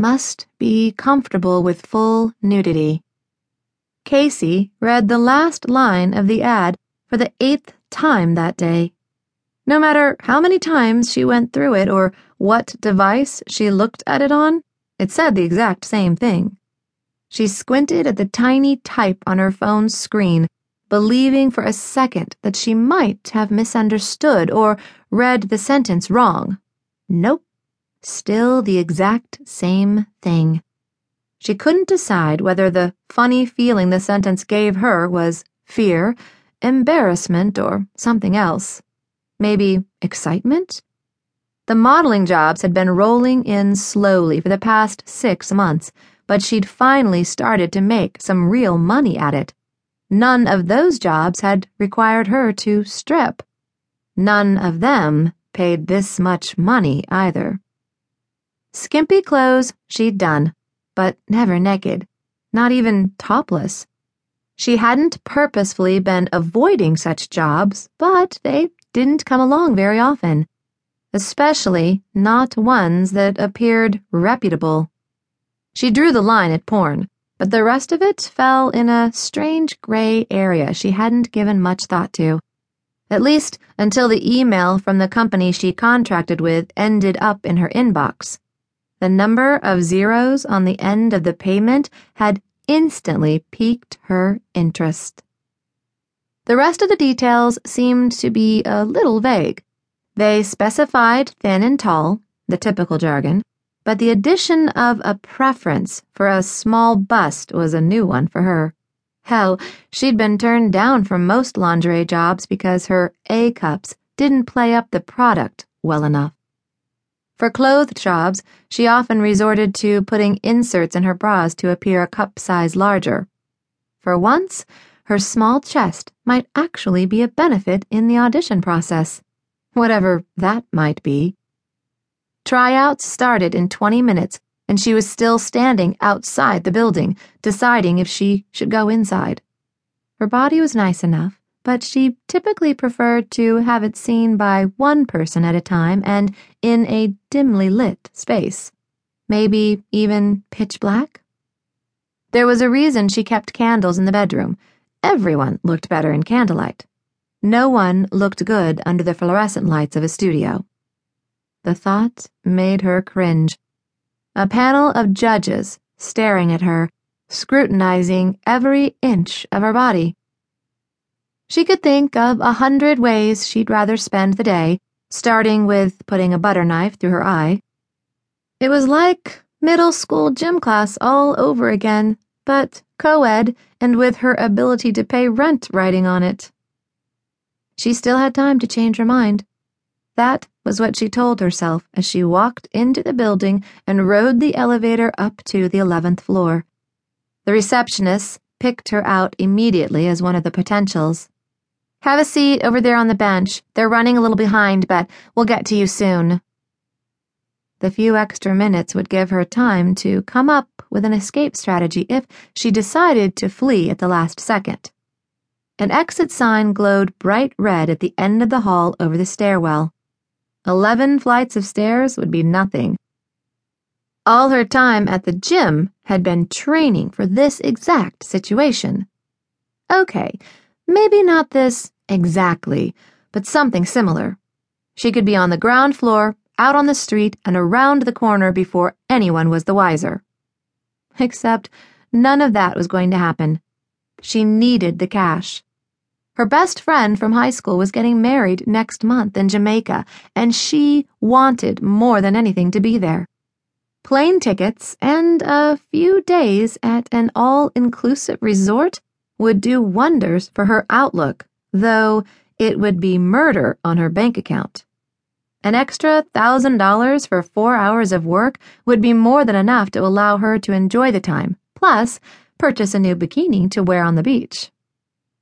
must be comfortable with full nudity. Kacey read the last line of the ad for the eighth time that day. No matter how many times she went through it or what device she looked at it on, it said the exact same thing. She squinted at the tiny type on her phone's screen, believing for a second that she might have misunderstood or read the sentence wrong. Nope. Still the exact same thing. She couldn't decide whether the funny feeling the sentence gave her was fear, embarrassment, or something else. Maybe excitement? The modeling jobs had been rolling in slowly for the past six months, but she'd finally started to make some real money at it. None of those jobs had required her to strip. None of them paid this much money either. Skimpy clothes she'd done, but never naked, not even topless. She hadn't purposefully been avoiding such jobs, but they didn't come along very often, especially not ones that appeared reputable. She drew the line at porn, but the rest of it fell in a strange gray area she hadn't given much thought to. At least until the email from the company she contracted with ended up in her inbox. The number of zeros on the end of the payment had instantly piqued her interest. The rest of the details seemed to be a little vague. They specified thin and tall, the typical jargon, but the addition of a preference for a small bust was a new one for her. Hell, she'd been turned down from most lingerie jobs because her A cups didn't play up the product well enough. For clothed jobs, she often resorted to putting inserts in her bras to appear a cup size larger. For once, her small chest might actually be a benefit in the audition process, whatever that might be. Tryouts started in 20 minutes, and she was still standing outside the building, deciding if she should go inside. Her body was nice enough but she typically preferred to have it seen by one person at a time and in a dimly lit space. Maybe even pitch black? There was a reason she kept candles in the bedroom. Everyone looked better in candlelight. No one looked good under the fluorescent lights of a studio. The thought made her cringe. A panel of judges staring at her, scrutinizing every inch of her body. She could think of a hundred ways she'd rather spend the day, starting with putting a butter knife through her eye. It was like middle school gym class all over again, but co ed and with her ability to pay rent writing on it. She still had time to change her mind. That was what she told herself as she walked into the building and rode the elevator up to the 11th floor. The receptionist picked her out immediately as one of the potentials. Have a seat over there on the bench. They're running a little behind, but we'll get to you soon. The few extra minutes would give her time to come up with an escape strategy if she decided to flee at the last second. An exit sign glowed bright red at the end of the hall over the stairwell. Eleven flights of stairs would be nothing. All her time at the gym had been training for this exact situation. Okay, Maybe not this exactly, but something similar. She could be on the ground floor, out on the street, and around the corner before anyone was the wiser. Except none of that was going to happen. She needed the cash. Her best friend from high school was getting married next month in Jamaica, and she wanted more than anything to be there. Plane tickets and a few days at an all inclusive resort would do wonders for her outlook, though it would be murder on her bank account. An extra thousand dollars for four hours of work would be more than enough to allow her to enjoy the time, plus purchase a new bikini to wear on the beach.